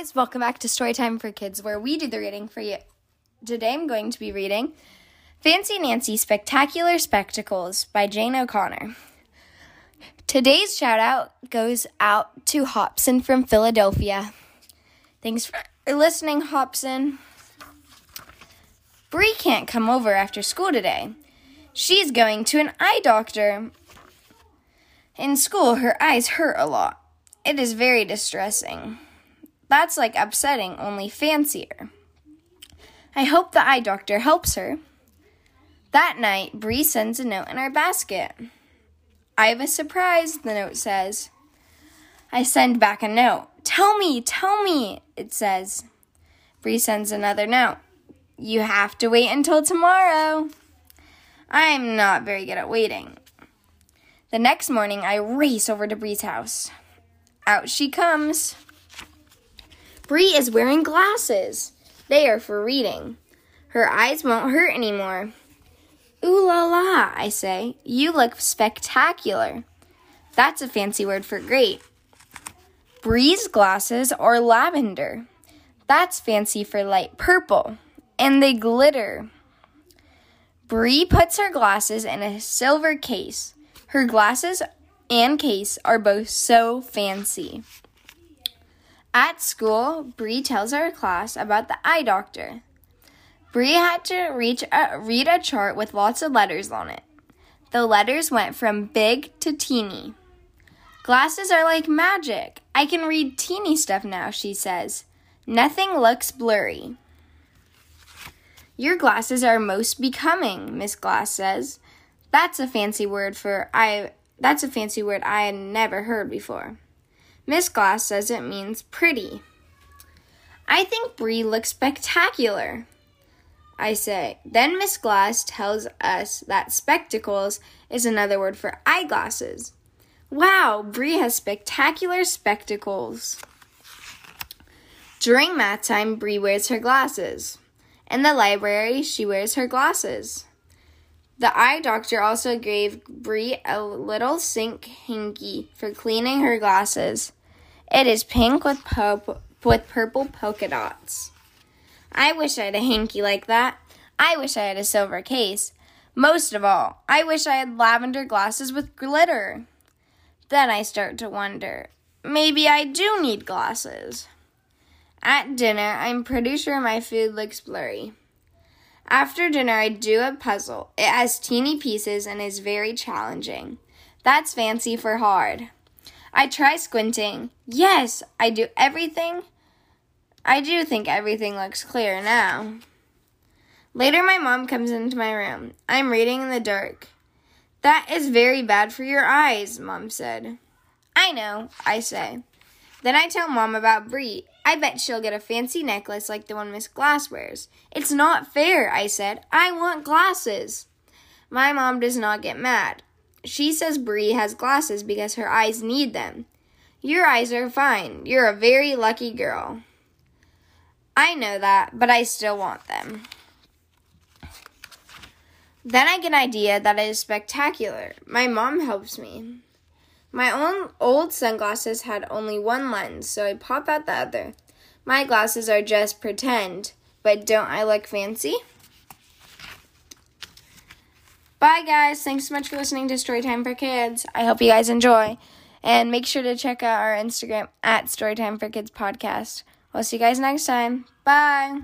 guys, welcome back to Storytime for Kids, where we do the reading for you. Today I'm going to be reading Fancy Nancy Spectacular Spectacles by Jane O'Connor. Today's shout out goes out to Hobson from Philadelphia. Thanks for listening, Hobson. Bree can't come over after school today. She's going to an eye doctor. In school, her eyes hurt a lot. It is very distressing. That's like upsetting, only fancier. I hope the eye doctor helps her. That night, Bree sends a note in our basket. I have a surprise, the note says. I send back a note. Tell me, tell me, it says. Bree sends another note. You have to wait until tomorrow. I'm not very good at waiting. The next morning, I race over to Bree's house. Out she comes. Bree is wearing glasses. They are for reading. Her eyes won't hurt anymore. Ooh la la, I say. You look spectacular. That's a fancy word for great. Bree's glasses are lavender. That's fancy for light purple. And they glitter. Bree puts her glasses in a silver case. Her glasses and case are both so fancy. At school, Bree tells our class about the eye doctor. Bree had to a, read a chart with lots of letters on it. The letters went from big to teeny. Glasses are like magic. I can read teeny stuff now, she says. Nothing looks blurry. Your glasses are most becoming, Miss Glass says. That's a fancy word for I that's a fancy word I had never heard before. Miss Glass says it means pretty. I think Bree looks spectacular. I say. Then Miss Glass tells us that spectacles is another word for eyeglasses. Wow, Bree has spectacular spectacles. During math time, Bree wears her glasses. In the library, she wears her glasses. The eye doctor also gave Bree a little sink hanky for cleaning her glasses. It is pink with, pop- with purple polka dots. I wish I had a hanky like that. I wish I had a silver case. Most of all, I wish I had lavender glasses with glitter. Then I start to wonder maybe I do need glasses. At dinner, I'm pretty sure my food looks blurry. After dinner, I do a puzzle. It has teeny pieces and is very challenging. That's fancy for hard. I try squinting. Yes, I do everything. I do think everything looks clear now. Later, my mom comes into my room. I'm reading in the dark. That is very bad for your eyes, Mom said. I know, I say. Then I tell Mom about Bree. I bet she'll get a fancy necklace like the one Miss Glass wears. It's not fair, I said. I want glasses. My mom does not get mad. She says Bree has glasses because her eyes need them. Your eyes are fine. You're a very lucky girl. I know that, but I still want them. Then I get an idea that is spectacular. My mom helps me. My own old sunglasses had only one lens, so I pop out the other. My glasses are just pretend, but don't I look fancy? Bye, guys. Thanks so much for listening to Storytime for Kids. I hope you guys enjoy. And make sure to check out our Instagram at Storytime for Kids podcast. We'll see you guys next time. Bye.